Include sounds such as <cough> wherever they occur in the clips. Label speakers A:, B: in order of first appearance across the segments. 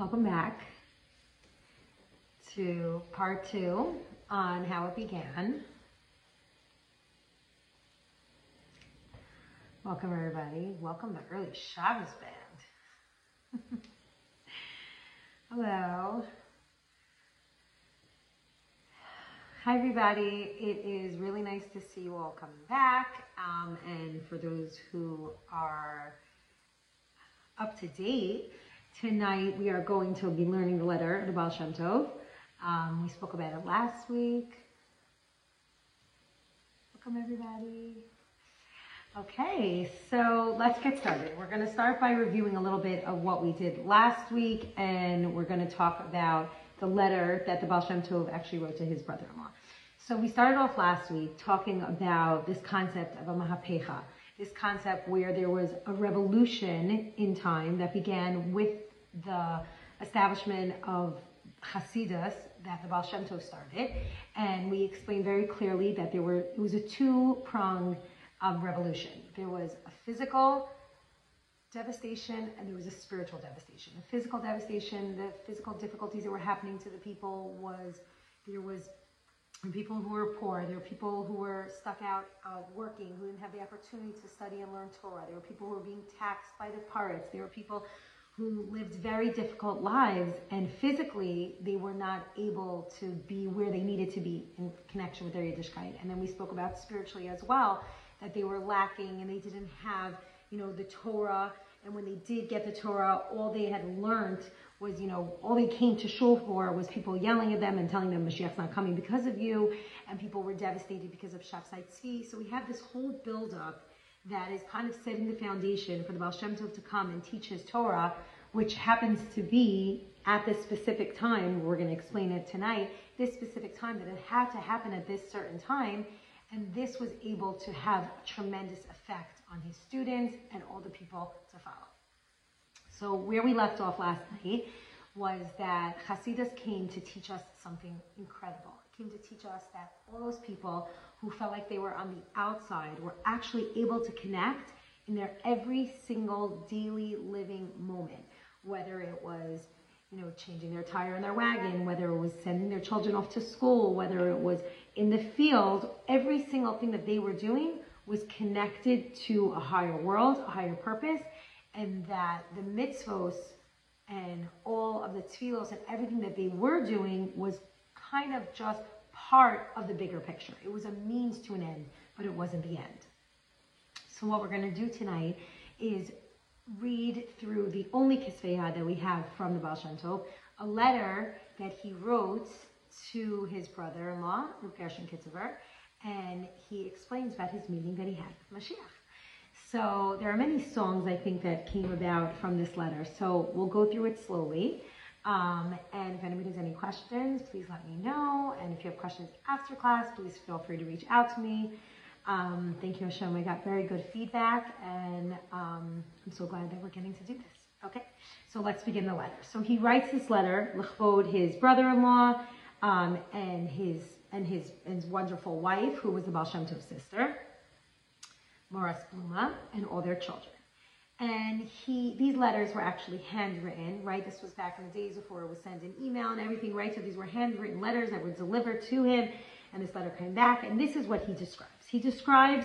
A: Welcome back to part two on how it began. Welcome everybody. Welcome to early Shabbos band. <laughs> Hello. Hi everybody. It is really nice to see you all coming back. Um, and for those who are up to date, tonight we are going to be learning the letter, the Baal Shem Tov. Um, we spoke about it last week. Welcome everybody. Okay, so let's get started. We're going to start by reviewing a little bit of what we did last week, and we're going to talk about the letter that the Baal Shem Tov actually wrote to his brother-in-law. So we started off last week talking about this concept of a mahapecha, this concept where there was a revolution in time that began with the establishment of Hasidus that the Baal Shem Tov started, and we explained very clearly that there were it was a two-pronged um, revolution. There was a physical devastation and there was a spiritual devastation. The physical devastation, the physical difficulties that were happening to the people was there was people who were poor, there were people who were stuck out uh, working, who didn't have the opportunity to study and learn Torah. There were people who were being taxed by the pirates. There were people who lived very difficult lives and physically they were not able to be where they needed to be in connection with their Yiddishkeit. And then we spoke about spiritually as well, that they were lacking and they didn't have, you know, the Torah. And when they did get the Torah, all they had learned was, you know, all they came to shul for was people yelling at them and telling them Mashiach's not coming because of you, and people were devastated because of Shabsai Tzvi. So we have this whole buildup that is kind of setting the foundation for the Baal Shem Tov to come and teach his Torah, which happens to be at this specific time, we're going to explain it tonight, this specific time that it had to happen at this certain time, and this was able to have tremendous effect on his students and all the people to follow. So where we left off last night was that Hasidus came to teach us something incredible. It came to teach us that all those people who felt like they were on the outside were actually able to connect in their every single daily living moment, whether it was you know, changing their tire in their wagon, whether it was sending their children off to school, whether it was in the field, every single thing that they were doing was connected to a higher world, a higher purpose, and that the mitzvos and all of the tefillos and everything that they were doing was kind of just part of the bigger picture. It was a means to an end, but it wasn't the end. So what we're going to do tonight is read through the only kisvei that we have from the Baal Shem Tov, a letter that he wrote to his brother-in-law, Reb Gershon Kitziver, and he explains about his meeting that he had with Mashiach. So there are many songs I think that came about from this letter. So we'll go through it slowly. Um, and if anybody has any questions, please let me know. And if you have questions after class, please feel free to reach out to me. Um, thank you, Hashem. I got very good feedback, and um, I'm so glad that we're getting to do this. Okay, so let's begin the letter. So he writes this letter, Lechvod, his brother-in-law, um, and his and his his wonderful wife, who was the Baal Shem Tov's sister. Moras Bluma, and all their children. And he, these letters were actually handwritten, right? This was back in the days before it was sent in email and everything, right? So these were handwritten letters that were delivered to him, and this letter came back, and this is what he describes. He describes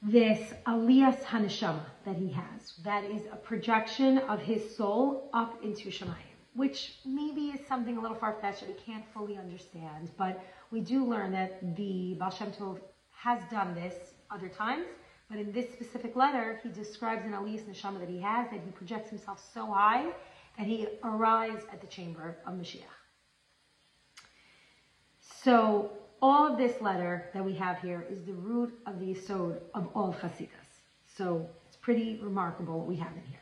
A: this Aliyas Haneshama that he has. That is a projection of his soul up into Shemayim, which maybe is something a little far-fetched that we can't fully understand, but we do learn that the Baal Shem Tov has done this other times. But in this specific letter, he describes an Aliyas Neshama that he has, that he projects himself so high that he arrives at the chamber of Mashiach. So all of this letter that we have here is the root of the Yisod of all of Hasidus. So it's pretty remarkable what we have in here.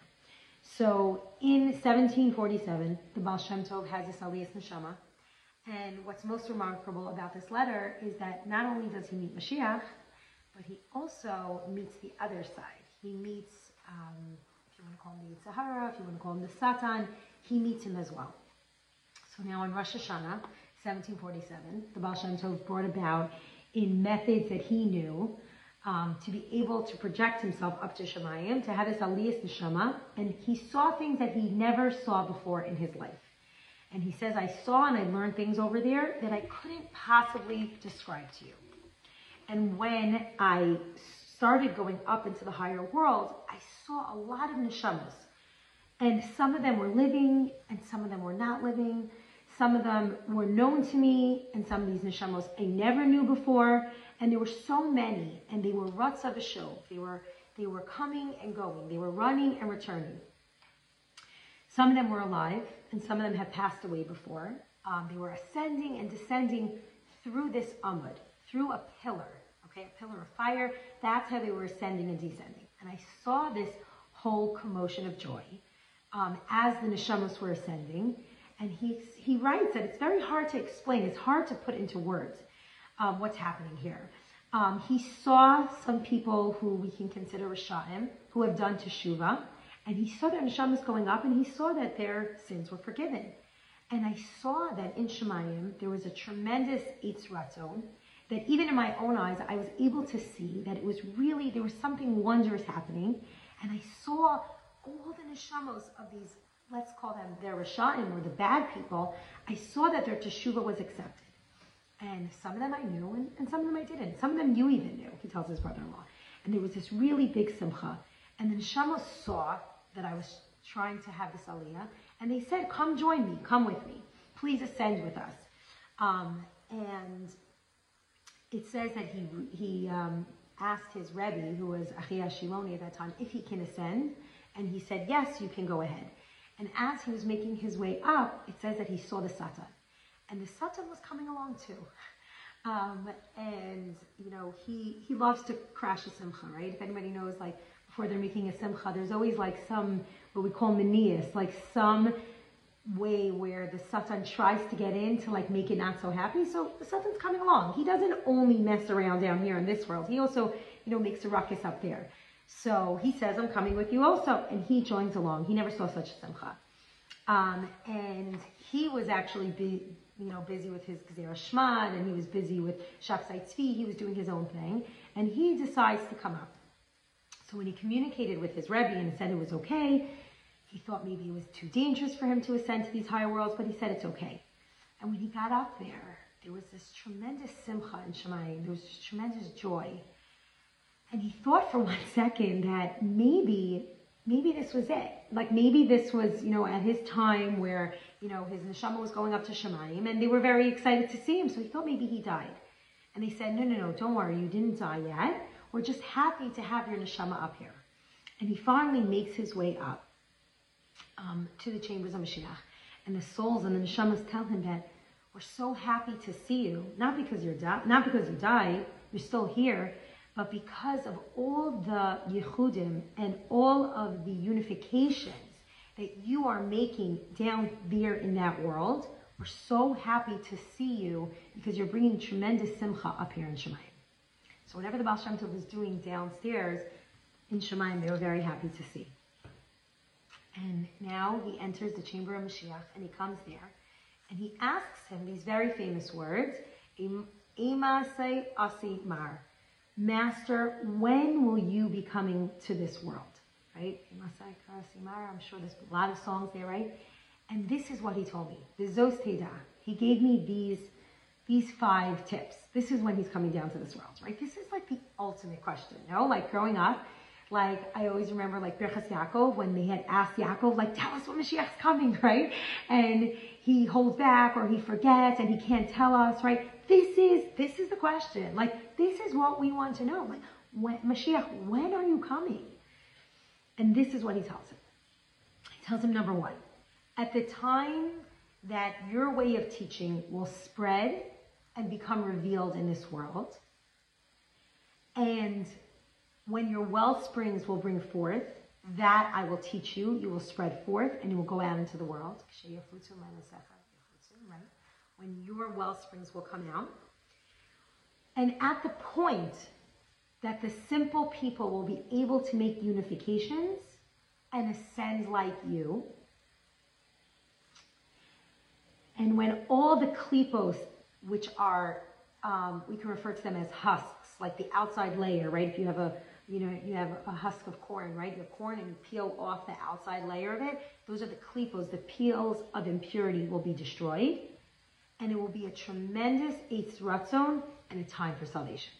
A: So in 1747, the Baal Shem Tov has this Aliyas Neshama. And what's most remarkable about this letter is that not only does he meet Mashiach, but he also meets the other side. He meets, um, if you want to call him the Sahara, if you want to call him the Satan, he meets him as well. So now in Rosh Hashanah, 1747, the Baal Shem Tov brought about in methods that he knew um, to be able to project himself up to Shemayim, to have this aliyas neshama, and he saw things that he never saw before in his life. And he says, I saw and I learned things over there that I couldn't possibly describe to you. And when I started going up into the higher world, I saw a lot of neshamas. And some of them were living, and some of them were not living. Some of them were known to me, and some of these neshamos I never knew before. And there were so many, and they were ruts of a show. They were they were coming and going. They were running and returning. Some of them were alive, and some of them had passed away before. Um, they were ascending and descending through this amud, through a pillar, okay, a pillar of fire. That's how they were ascending and descending. And I saw this whole commotion of joy um, as the neshamos were ascending. And he, he writes that it's very hard to explain. It's hard to put into words um, what's happening here. Um, he saw some people who we can consider Rishayim, who have done teshuvah, and he saw their neshamas going up, and he saw that their sins were forgiven. And I saw that in Shemayim there was a tremendous Eis Ratzon, that even in my own eyes I was able to see that it was really, there was something wondrous happening. And I saw all the neshamos of these, let's call them their Rishayim, or the bad people, I saw that their teshuvah was accepted. And some of them I knew, and, and some of them I didn't. Some of them you even knew, he tells his brother-in-law. And there was this really big simcha. And the neshamos saw that I was trying to have this aliyah, and they said, "Come join me, come with me, please ascend with us." Um, and it says that he he um, asked his rebbe, who was Achia Shiloni at that time, if he can ascend, and he said, "Yes, you can go ahead." And as he was making his way up, it says that he saw the satan, and the satan was coming along too. <laughs> Um, and you know he he loves to crash a simcha, right? If anybody knows, like before they're making a simcha, there's always like some, what we call manias, like some way where the Satan tries to get in to like make it not so happy. So the Satan's coming along. He doesn't only mess around down here in this world. He also, you know, makes a ruckus up there. So he says, I'm coming with you also. And he joins along. He never saw such a simcha. Um, and he was actually, be, you know, busy with his Gezerah Shmad, and he was busy with Shabsai Tzvi. He was doing his own thing. And he decides to come up. So when he communicated with his Rebbe and said it was okay, he thought maybe it was too dangerous for him to ascend to these higher worlds, but he said it's okay. And when he got up there, there was this tremendous simcha in Shemayim. There was this tremendous joy. And he thought for <laughs> one second that maybe, maybe this was it. Like maybe this was, you know, at his time where, you know, his neshama was going up to Shemayim and they were very excited to see him. So he thought maybe he died. And they said, no, no, no, don't worry, you didn't die yet. We're just happy to have your neshama up here. And he finally makes his way up um, to the chambers of Mashiach. And the souls and the neshamas tell him that we're so happy to see you, not because you're di- not because you died, you're still here, but because of all the yichudim and all of the unifications that you are making down there in that world. We're so happy to see you because you're bringing tremendous simcha up here in Shemayim. So whatever the Baal Shem Tov was doing downstairs in Shemayim, they were very happy to see. And now he enters the chamber of Mashiach and he comes there and he asks him these very famous words, Imasei Asi Mar. Master, when will you be coming to this world? Right? Imasei Asi Mar. I'm sure there's a lot of songs there, right? And this is what he told me. The Zos Teda. He gave me these these five tips. This is when he's coming down to this world, right? This is like the ultimate question, you know? Like growing up, like I always remember like Birchas Yaakov when they had asked Yaakov, like, tell us when Mashiach's coming, <laughs> right? And he holds back or he forgets and he can't tell us, right? This is this is the question. Like this is what we want to know. Like when Mashiach, when are you coming? And this is what he tells him. He tells him number one, at the time that your way of teaching will spread and become revealed in this world. And when your well springs will bring forth, that I will teach you. You will spread forth and you will go out into the world. Right? When your well springs will come out. And at the point that the simple people will be able to make unifications and ascend like you, and when all the klipos, which are, um, we can refer to them as husks, like the outside layer, right? If you have a, you know, you have a husk of corn, right? Your corn and you peel off the outside layer of it. Those are the klipos, the peels of impurity will be destroyed. And it will be a tremendous eis ratzon and a time for salvation.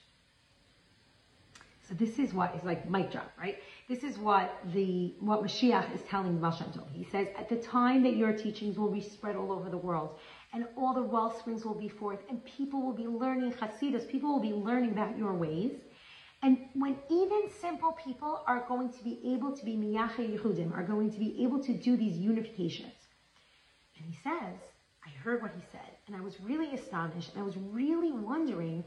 A: So this is what is like mic drop, right? This is what the what Mashiach is telling Baal Tov. He says, at the time that your teachings will be spread all over the world, and all the well springs will be forth, and people will be learning Hasidus, people will be learning about your ways. And when even simple people are going to be able to be Miyacha Yichudim, are going to be able to do these unifications. And he says, I heard what he said, and I was really astonished, and I was really wondering,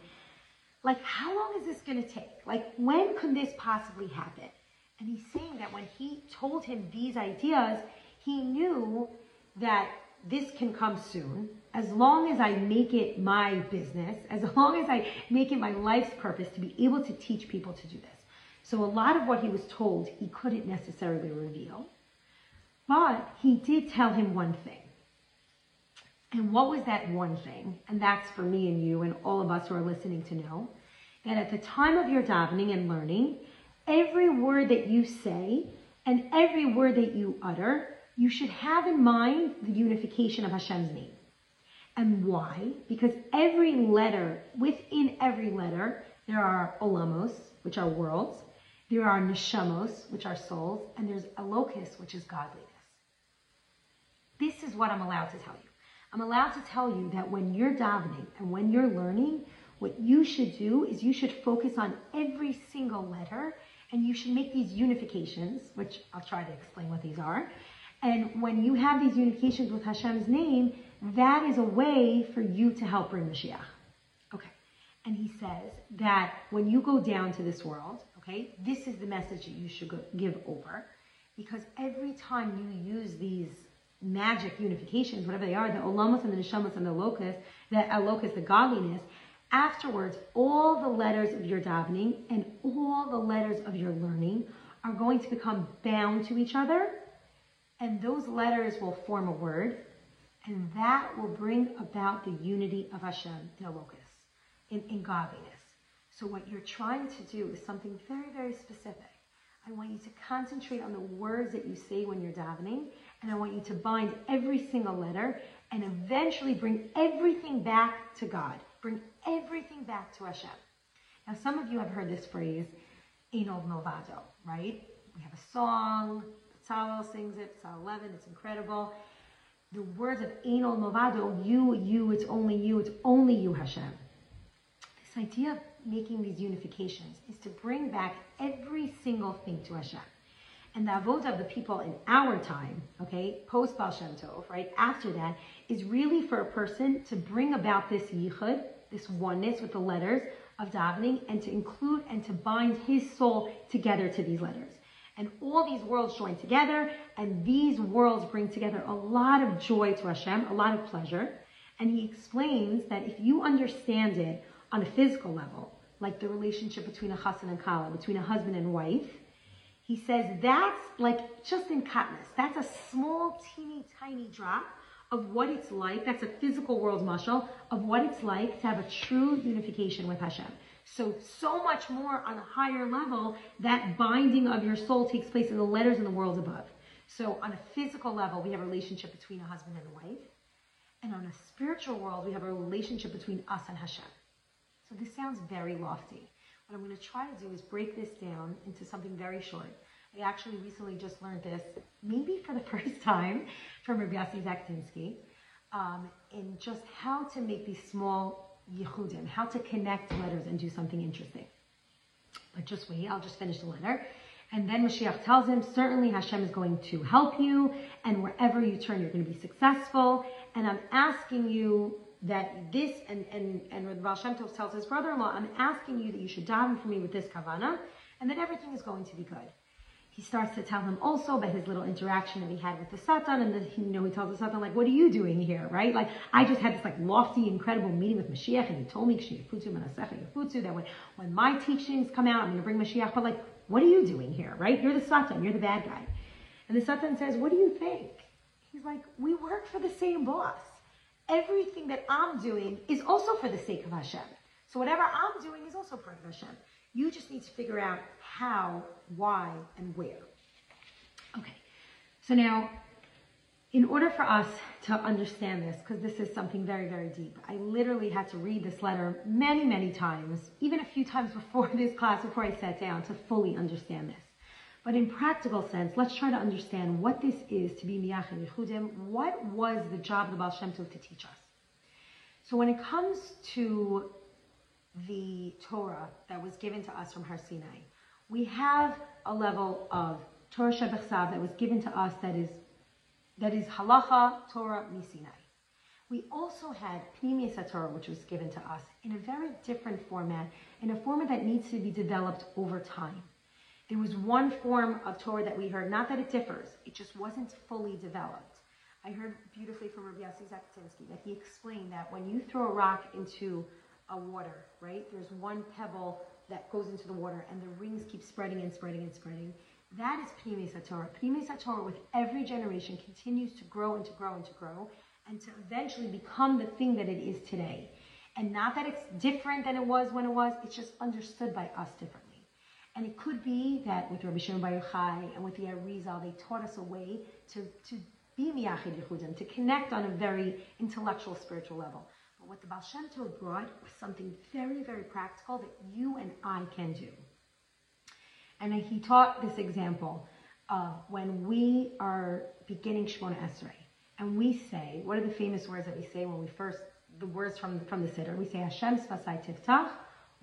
A: like, how long is this going to take? Like, when could this possibly happen? And he's saying that when he told him these ideas, he knew that this can come soon. As long as I make it my business, as long as I make it my life's purpose to be able to teach people to do this. So a lot of what he was told, he couldn't necessarily reveal. But he did tell him one thing. And what was that one thing? And that's for me and you and all of us who are listening to know that at the time of your davening and learning, every word that you say and every word that you utter you should have in mind the unification of Hashem's name. And why? Because every letter, within every letter, there are olamos, which are worlds, there are neshamos, which are souls, and there's elokis, which is godliness. This is what I'm allowed to tell you. I'm allowed to tell you that when you're davening and when you're learning, what you should do is you should focus on every single letter and you should make these unifications, which I'll try to explain what these are. And when you have these unifications with Hashem's name, that is a way for you to help bring Mashiach. Okay. And he says that when you go down to this world, okay, this is the message that you should go, give over. Because every time you use these magic unifications, whatever they are, the olamos and the neshamas and the locus, the uh, alokas, the godliness, afterwards, all the letters of your davening and all the letters of your learning are going to become bound to each other and those letters will form a word, and that will bring about the unity of Hashem in a locus, in, in godliness. So what you're trying to do is something very, very specific. I want you to concentrate on the words that you say when you're davening, and I want you to bind every single letter and eventually bring everything back to God. Bring everything back to Hashem. Now, some of you have heard this phrase, Ein Od Milvado, right? We have a song, Tzalel sings it, Psalm 11, it's incredible. The words of Ein Od Milvado, you, you, it's only you, it's only you, Hashem. This idea of making these unifications is to bring back every single thing to Hashem. And the avodah of the people in our time, okay, post Baal Shem Tov, right, after that, is really for a person to bring about this yichud, this oneness with the letters of davening, and to include and to bind his soul together to these letters. And all these worlds join together, and these worlds bring together a lot of joy to Hashem, a lot of pleasure. And he explains that if you understand it on a physical level, like the relationship between a chassan and kala, between a husband and wife, he says that's like just in katniss. That's a small, teeny, tiny drop of what it's like. That's a physical world mashal of what it's like to have a true unification with Hashem. So, so much more on a higher level, that binding of your soul takes place in the letters in the world above. So, on a physical level, we have a relationship between a husband and a wife. And on a spiritual world, we have a relationship between us and Hashem. So, this sounds very lofty. What I'm going to try to do is break this down into something very short. I actually recently just learned this, maybe for the <laughs> first time, from Rabbi Yossi Zakutinsky, um, in just how to make these small yichudim, how to connect letters and do something interesting. But just wait, I'll just finish the letter. And then Mashiach tells him, certainly Hashem is going to help you, and wherever you turn, you're going to be successful. And I'm asking you that this, and, and, and Baal Shem Tov tells his brother-in-law, I'm asking you that you should daven for me with this kavana, and that everything is going to be good he starts to tell him also about his little interaction that he had with the Satan, and then, you know, he tells the Satan, like, what are you doing here, right? Like, I just had this, like, lofty, incredible meeting with Mashiach, and he told me, that when, when my teachings come out, I'm going to bring Mashiach, but, like, what are you doing here, right? You're the Satan, you're the bad guy. And the Satan says, what do you think? He's like, we work for the same boss. Everything that I'm doing is also for the sake of Hashem. So whatever I'm doing is also of Hashem. You just need to figure out how, why, and where. Okay. So now, in order for us to understand this, because this is something very, very deep, I literally had to read this letter many, many times, even a few times <laughs> before this class, before I sat down to fully understand this. But in practical sense, let's try to understand what this is to be Miyachid Yichudim. What was the job of the Baal Shem Tov to teach us? So when it comes to the Torah that was given to us from Har Sinai, we have a level of Torah Shebechsav that was given to us that is that is Halacha Torah Misinai. We also had Pnimius Torah, which was given to us in a very different format, in a format that needs to be developed over time. There was one form of Torah that we heard, not that it differs, it just wasn't fully developed. I heard beautifully from Rabbi Yossi Zakutinsky that he explained that when you throw a rock into a water, right, there's one pebble that goes into the water and the rings keep spreading and spreading and spreading. That is Pnimius Torah. Pnimius Torah with every generation continues to grow and to grow and to grow and to eventually become the thing that it is today. And not that it's different than it was when it was, it's just understood by us differently. And it could be that with Rabbi Shimon Bar Yochai and with the Arizal, they taught us a way to, to be Miyachid Yichudim, to connect on a very intellectual, spiritual level. But what the Baal Shem Tov brought was something very, very practical that you and I can do. And he taught this example of when we are beginning Shemona Esrei, and we say, what are the famous words that we say when we first, the words from, from the Siddur? We say, Hashem Sfasai Tiftach,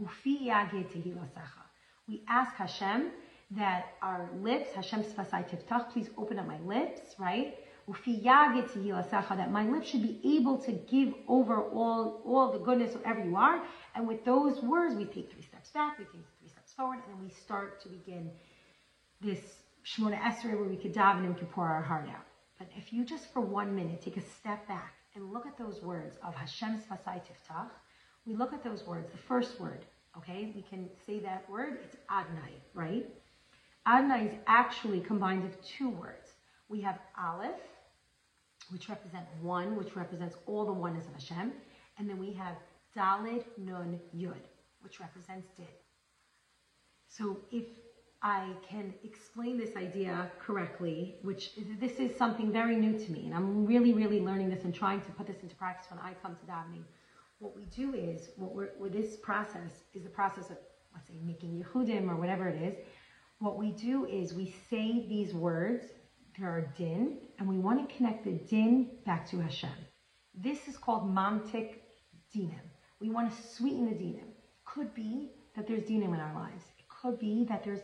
A: Ufi Yageh Tehilasecha. We ask Hashem that our lips, Hashem Sfasai Tiftach, please open up my lips, right? That my lips should be able to give over all, all the goodness, wherever you are. And with those words, we take three steps back, we take three steps forward, and then we start to begin this Shemona Esrei where we could dive in and we could pour our heart out. But if you just for one minute take a step back and look at those words of Hashem Sfasai Tiftach, we look at those words, the first word, okay? We can say that word, it's Adonai, right? Adonai is actually combined of two words. We have Aleph, which represent one, which represents all the oneness of Hashem, and then we have Dalid Nun Yud, which represents Din. So if I can explain this idea correctly, which this is something very new to me, and I'm really, really learning this and trying to put this into practice when I come to davening. What we do is, what we're, this process is the process of, let's say, making Yichudim or whatever it is. What we do is we say these words, there are din, and we want to connect the din back to Hashem. This is called mamtik dinim. We want to sweeten the dinim. Could be that there's dinim in our lives. It could be that there's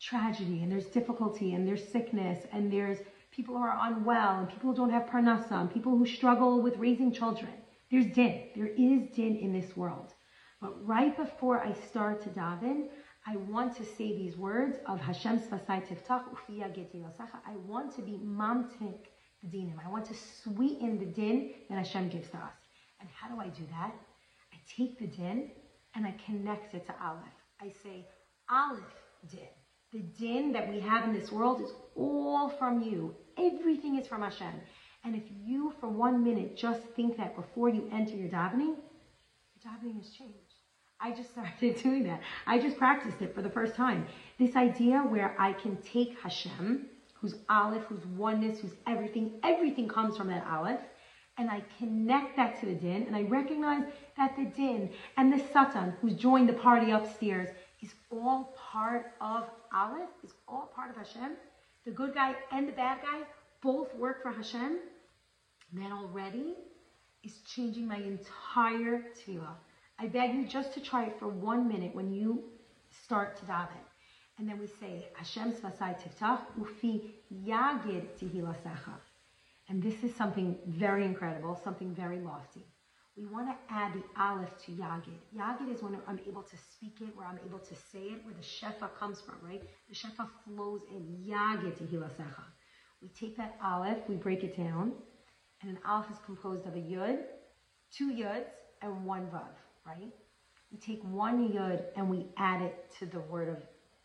A: tragedy and there's difficulty and there's sickness and there's people who are unwell and people who don't have parnasa and people who struggle with raising children. There's din. There is din in this world. But right before I start to daven, I want to say these words of Hashem Sfasai Tiftach Ufiya I want to be mamtik the dinim. I want to sweeten the din that Hashem gives to us. And how do I do that? I take the din and I connect it to Aleph. I say, Aleph din. The din that we have in this world is all from you. Everything is from Hashem. And if you, for one minute, just think that before you enter your davening, your davening has changed. I just started <laughs> doing that. I just practiced it for the first time. This idea where I can take Hashem, who's Aleph, who's oneness, who's everything, everything comes from that Aleph, and I connect that to the din, and I recognize that the din and the Satan, who's joined the party upstairs, is all part of Aleph, is all part of Hashem. The good guy and the bad guy both work for Hashem. That already is changing my entire tefillah. I beg you just to try it for one minute when you start to daven. And then we say, Hashem svasai tiftach ufi yagid tihilasecha. And this is something very incredible, something very lofty we want to add the aleph to yagid. Yagid is when I'm able to speak it, where I'm able to say it, where the shefa comes from, right? The shefa flows in yagid to hilasecha. We take that aleph, we break it down, and an aleph is composed of a yud, two yuds, and one vav, right? We take one yud and we add it to the word of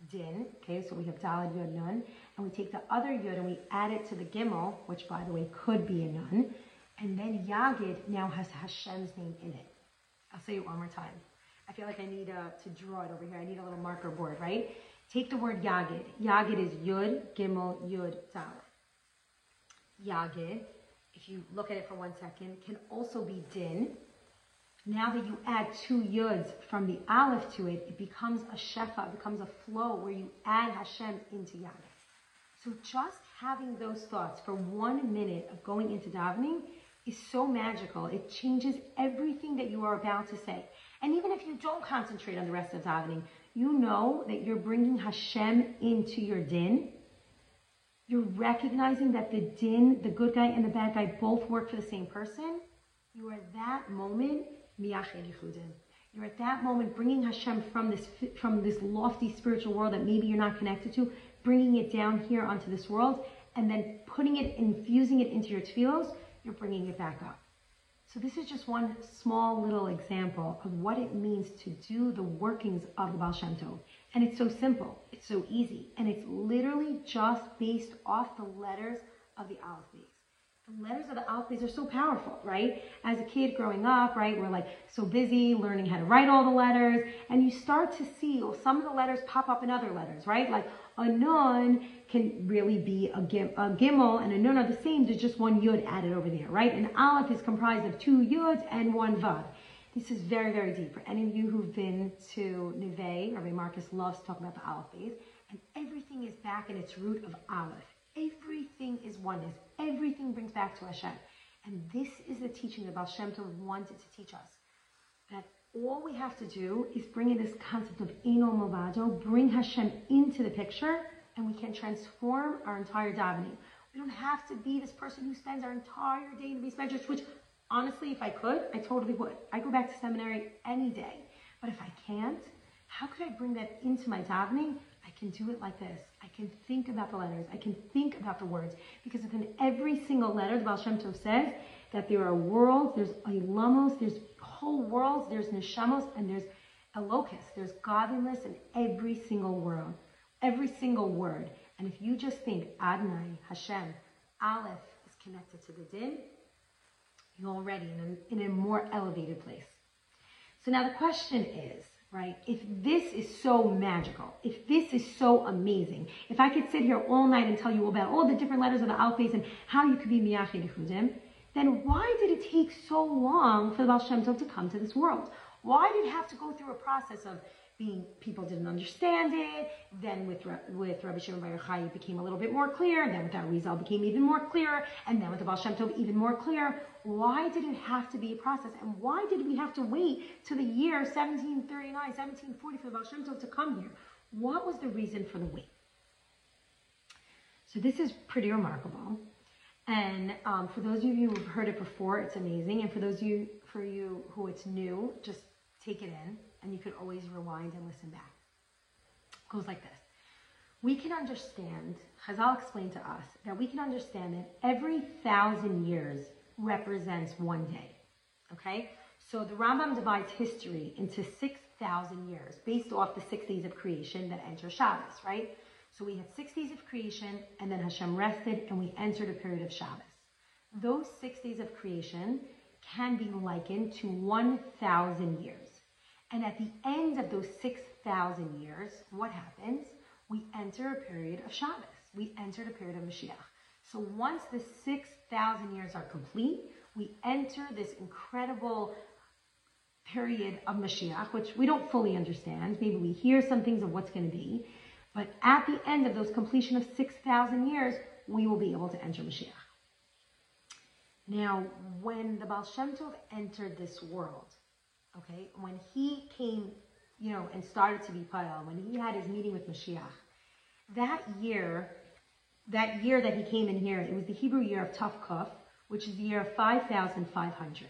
A: din, okay? So we have dalad yud nun, and we take the other yud and we add it to the gimel, which by the way could be a nun, and then Yagid now has Hashem's name in it. I'll say it one more time. I feel like I need uh, to draw it over here. I need a little marker board, right? Take the word Yagid. Yagid is Yud, Gimel, Yud, Dalet. Yagid, if you look at it for one second, can also be Din. Now that you add two Yuds from the Aleph to it, it becomes a Shefa, it becomes a flow where you add Hashem into Yagid. So just having those thoughts for one minute of going into davening is so magical. It changes everything that you are about to say. And even if you don't concentrate on the rest of davening, you know that you're bringing Hashem into your din. You're recognizing that the din, the good guy and the bad guy, both work for the same person. You are that moment You're at that moment bringing Hashem from this from this lofty spiritual world that maybe you're not connected to, bringing it down here onto this world, and then putting it, infusing it into your tefillos. You're bringing it back up. So this is just one small little example of what it means to do the workings of the Baal Shem Tov. And it's so simple, it's so easy, and it's literally just based off the letters of the alphabet letters of the alphabet are so powerful, right? As a kid growing up, right, we're like so busy learning how to write all the letters, and you start to see well, some of the letters pop up in other letters, right? Like a nun can really be a, gim, a gimel, and a nun are the same. There's just one yud added over there, right? An aleph is comprised of two yuds and one vav. This is very, very deep. For any of you who've been to Neve, Rabbi Marcus loves to talk about the aleph and everything is back in its root of aleph. Everything is oneness. Everything brings back to Hashem. And this is the teaching that Baal Shem Tov wanted to teach us. That all we have to do is bring in this concept of Eno Movado, bring Hashem into the picture, and we can transform our entire davening. We don't have to be this person who spends our entire day in the beis which honestly, if I could, I totally would. I go back to seminary any day. But if I can't, how could I bring that into my davening? I can do it like this. Can think about the letters. I can think about the words. Because within every single letter, the Baal Shem Tov says that there are worlds, there's ilamos, there's whole worlds, there's neshamos, and there's elokis. There's godliness in every single word. Every single word. And if you just think Adonai, Hashem, Aleph is connected to the din, you're already in a, in a more elevated place. So now the question is, right? If this is so magical, if this is so amazing, if I could sit here all night and tell you about all the different letters of the alphabet and how you could be miyachid chudim, then why did it take so long for the Baal Shem Tov to come to this world? Why did it have to go through a process of being people didn't understand it. Then with with Rabbi Shimon Bar Yochai, it became a little bit more clear. And Then with Arizal, became even more clear. And then with the Baal Shem Tov, even more clear. Why did it have to be a process? And why did we have to wait to the year 1739, 1740 for the Baal Shem Tov to come here? What was the reason for the wait? So this is pretty remarkable. And um, for those of you who've heard it before, it's amazing. And for those of you, for you who it's new, just take it in and you can always rewind and listen back. It goes like this. We can understand, Chazal explained to us, that we can understand that every thousand years represents one day. Okay? So the Rambam divides history into 6,000 years based off the six days of creation that enter Shabbos, right? So we had six days of creation and then Hashem rested and we entered a period of Shabbos. Those six days of creation can be likened to 1,000 years. And at the end of those 6,000 years, what happens? We enter a period of Shabbos. We entered a period of Mashiach. So once the 6,000 years are complete, we enter this incredible period of Mashiach, which we don't fully understand. Maybe we hear some things of what's going to be. But at the end of those completion of 6,000 years, we will be able to enter Mashiach. Now, when the Baal Shem Tov entered this world, Okay, when he came, you know, and started to be Payal, when he had his meeting with Mashiach, that year, that year that he came in here, it was the Hebrew year of Tafkuf, which is the year of 5,500.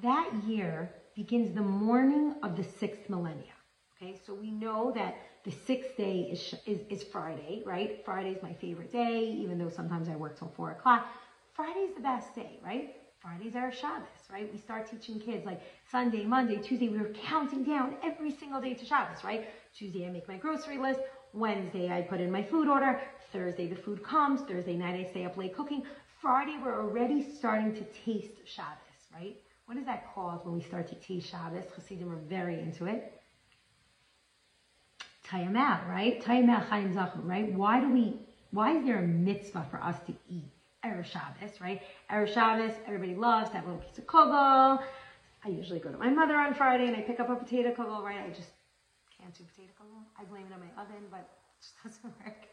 A: That year begins the morning of the sixth millennia. Okay, so we know that the sixth day is, is, is Friday, right? Friday is my favorite day, even though sometimes I work till four o'clock. Friday is the best day, right? Fridays are Shabbos, right? We start teaching kids like Sunday, Monday, Tuesday. We were counting down every single day to Shabbos, right? Tuesday, I make my grocery list. Wednesday, I put in my food order. Thursday, the food comes. Thursday night, I stay up late cooking. Friday, we're already starting to taste Shabbos, right? what is that called when we start to teach Shabbos? Hasidim are very into it. Tayamat, right? Tayamat Chaim Zachum, right? Why do we, why is there a mitzvah for us to eat Erev Shabbos, right? Erev Shabbos, everybody loves that little piece of kugel. I usually go to my mother on Friday and I pick up a potato kugel, right? I just can't do potato kugel. I blame it on my oven, but it just <laughs> doesn't work.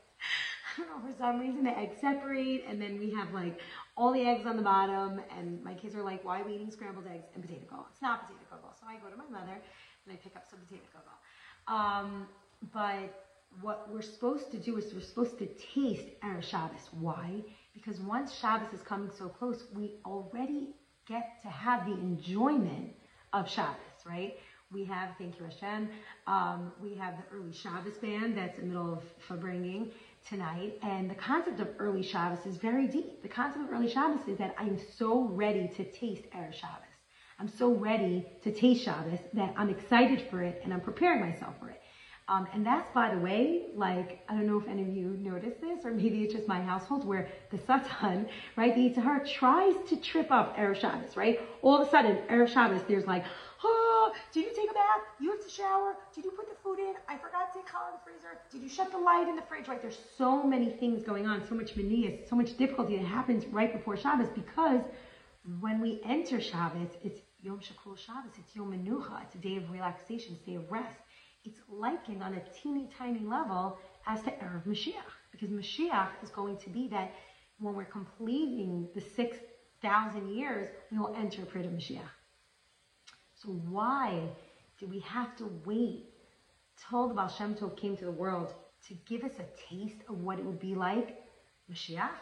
A: I don't know, for some reason the eggs separate and then we have like all the eggs on the bottom and my kids are like, why are we eating scrambled eggs and potato kugel? It's not potato kugel. So I go to my mother and I pick up some potato kugel. Um, but what we're supposed to do is we're supposed to taste our Shabbos. Why? Because once Shabbos is coming so close, we already get to have the enjoyment of Shabbos, right? We have, thank you Hashem, um, we have the early Shabbos band that's in the middle of Fabringing tonight. And the concept of early Shabbos is very deep. The concept of early Shabbos is that I'm so ready to taste Erev Shabbos. I'm so ready to taste Shabbos that I'm excited for it and I'm preparing myself for it. Um, and that's, by the way, like, I don't know if any of you noticed this, or maybe it's just my household where the Satan, right, the Yitzhar tries to trip up Erev Shabbos, right? All of a sudden, Erev Shabbos, there's like, oh, did you take a bath? You have to shower? Did you put the food in? I forgot to call in the freezer. Did you shut the light in the fridge, right? There's so many things going on, so much manias, so much difficulty that happens right before Shabbos because when we enter Shabbos, it's Yom Shakul Shabbos, it's Yom Menucha, it's a day of relaxation, it's a day of rest it's likened on a teeny tiny level as to Erev Mashiach. Because Mashiach is going to be that when we're completing the 6,000 years, we will enter Prit Mashiach. So why do we have to wait till the Baal Shem Tov came to the world to give us a taste of what it would be like Mashiach?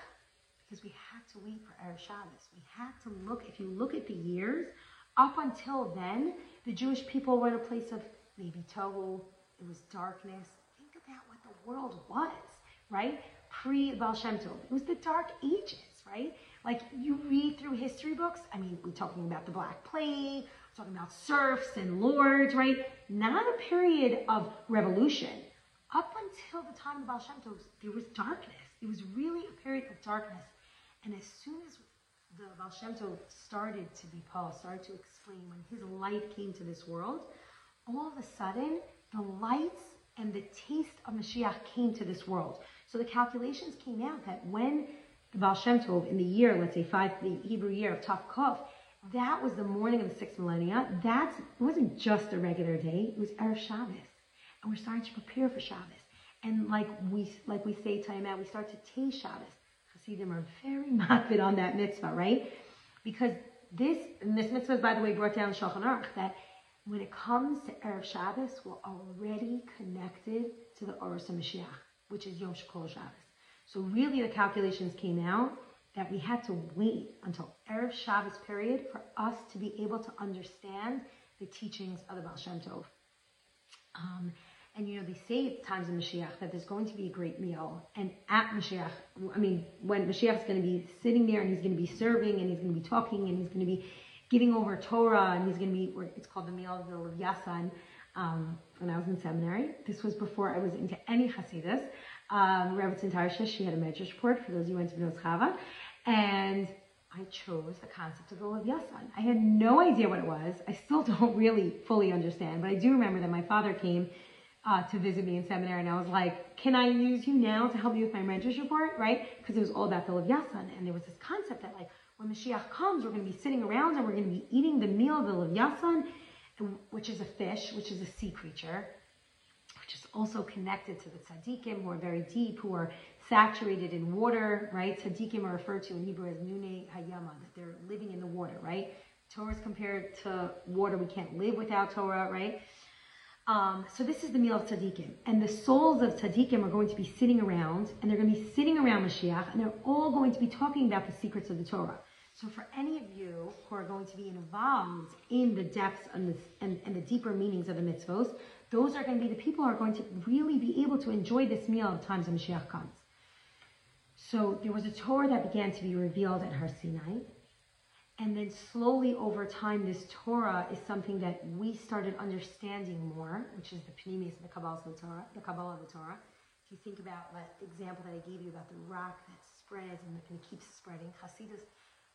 A: Because we had to wait for Erev Shabbos. We had to look, if you look at the years, up until then, the Jewish people were in a place of maybe tohu, it was darkness. Think about what the world was, right? Pre Baal. It was the dark ages, right? Like you read through history books, I mean, we're talking about the Black Plague, talking about serfs and lords, right? Not a period of revolution. Up until the time of Baal there was darkness. It was really a period of darkness. And as soon as the Baal started to be Paul, started to explain when his light came to this world, all of a sudden, the lights and the taste of Mashiach came to this world. So the calculations came out that when the Baal Shem Tov, in the year, let's say five, the Hebrew year of Tav that was the morning of the sixth millennia. That wasn't just a regular day; it was Erev Shabbos, and we're starting to prepare for Shabbos. And like we like we say time out, we start to taste Shabbos. Hasidim are very <laughs> makbid on that mitzvah, right? Because this and this mitzvah by the way, brought down in Shulchan Aruch that when it comes to Erev Shabbos, we're already connected to the Oros Mashiach, which is Yom Shkol Shabbos. So really the calculations came out that we had to wait until Erev Shabbos period for us to be able to understand the teachings of the Baal Shem Tov. Um, and you know, they say at times in Mashiach that there's going to be a great meal. And at Mashiach, I mean, when Mashiach is going to be sitting there and he's going to be serving and he's going to be talking and he's going to be giving over Torah, and he's going to be, it's called the Meal of the Yasan, um, when I was in seminary. This was before I was into any Hasidus. Um, Rebbetzin Tarsha, she had a medrash report for those who went to Bnos Chava, and I chose the concept of the Lev Yasan. I had no idea what it was. I still <laughs> don't really fully understand, but I do remember that my father came uh, to visit me in seminary, and I was like, "Can I use you now to help me with my medrash report?" Right? Because it was all about the Lev Yasan, and there was this concept that like when Mashiach comes, we're going to be sitting around and we're going to be eating the meal of the Levyasan, which is a fish, which is a sea creature, which is also connected to the tzaddikim who are very deep, who are saturated in water, right? Tzaddikim are referred to in Hebrew as nune hayama, that they're living in the water, right? Torah is compared to water. We can't live without Torah, right? Um, so this is the meal of tzaddikim, and the souls of tzaddikim are going to be sitting around, and they're going to be sitting around Mashiach, and they're all going to be talking about the secrets of the Torah. So for any of you who are going to be involved in the depths and the, and, and the deeper meanings of the mitzvos, those are going to be the people who are going to really be able to enjoy this meal at times when Mashiach comes. So there was a Torah that began to be revealed at Har Sinai. And then slowly over time, this Torah is something that we started understanding more, which is the Pnimis of the Kabbalah of the Torah, the Kabbalah of the Torah. If you think about that example that I gave you about the rock that spreads and, and keeps spreading, Hasidus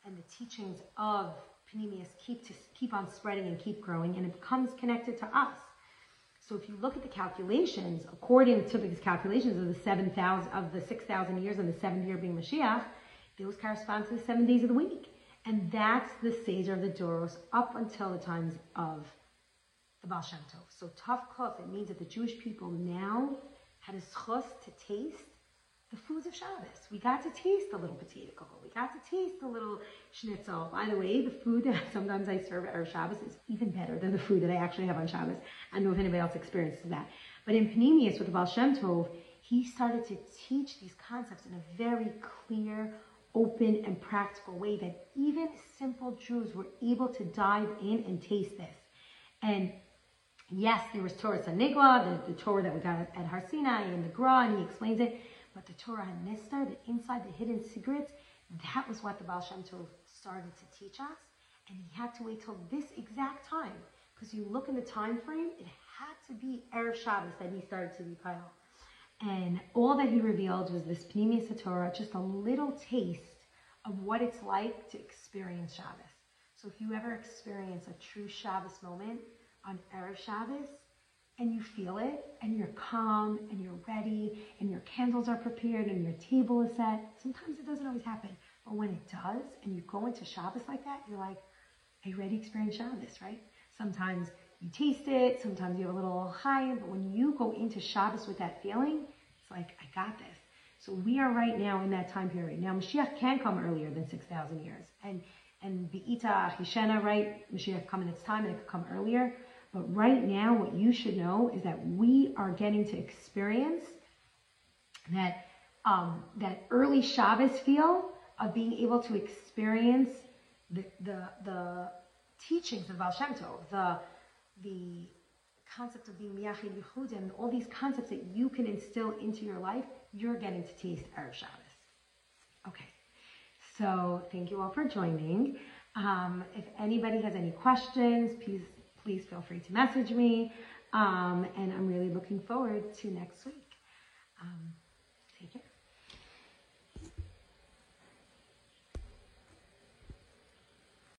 A: and the teachings of Panemius keep to keep on spreading and keep growing, and it becomes connected to us. So if you look at the calculations, according to these calculations of the seven thousand of the six thousand years and the seventh year being Mashiach, those correspond to the seven days of the week, and that's the Seder of the Doros up until the times of the Baal Shem Tov. So tough kuf, it means that the Jewish people now had a schus to taste the foods of Shabbos. We got to taste the little potato kugel. We got to taste the little schnitzel. By the way, the food that <laughs> sometimes I serve at Shabbos is even better than the food that I actually have on Shabbos. I don't know if anybody else experiences that. But in Pnimius with the Baal Shem Tov, he started to teach these concepts in a very clear, open, and practical way that even simple Jews were able to dive in and taste this. And yes, there was Torah Hanigla, the, the Torah that we got at Har Sinai and the Gra, and he explains it. But the Torah Hanistar, the inside, the hidden secrets, that was what the Baal Shem Tov started to teach us. And he had to wait till this exact time. Because you look in the time frame, it had to be Erev Shabbos that he started to be. And all that he revealed was this Pnimius Torah, just a little taste of what it's like to experience Shabbos. So if you ever experience a true Shabbos moment on Erev Shabbos, and you feel it and you're calm and you're ready and your candles are prepared and your table is set. Sometimes it doesn't always happen, but when it does and you go into Shabbos like that, you're like, are you ready to experience Shabbos, right? Sometimes you taste it, sometimes you have a little high, but when you go into Shabbos with that feeling, it's like, I got this. So we are right now in that time period. Now Mashiach can come earlier than 6,000 years. And and Be'ita Hishena, right? Mashiach come in its time and it could come earlier. But right now, what you should know is that we are getting to experience that um, that early Shabbos feel of being able to experience the the, the teachings of Baal Shem Tov, the the concept of being Miyachid Yichud, and all these concepts that you can instill into your life, you're getting to taste Erev Shabbos. Okay, so thank you all for joining. Um, if anybody has any questions, please please feel free to message me. Um, and I'm really looking forward to next week. Um.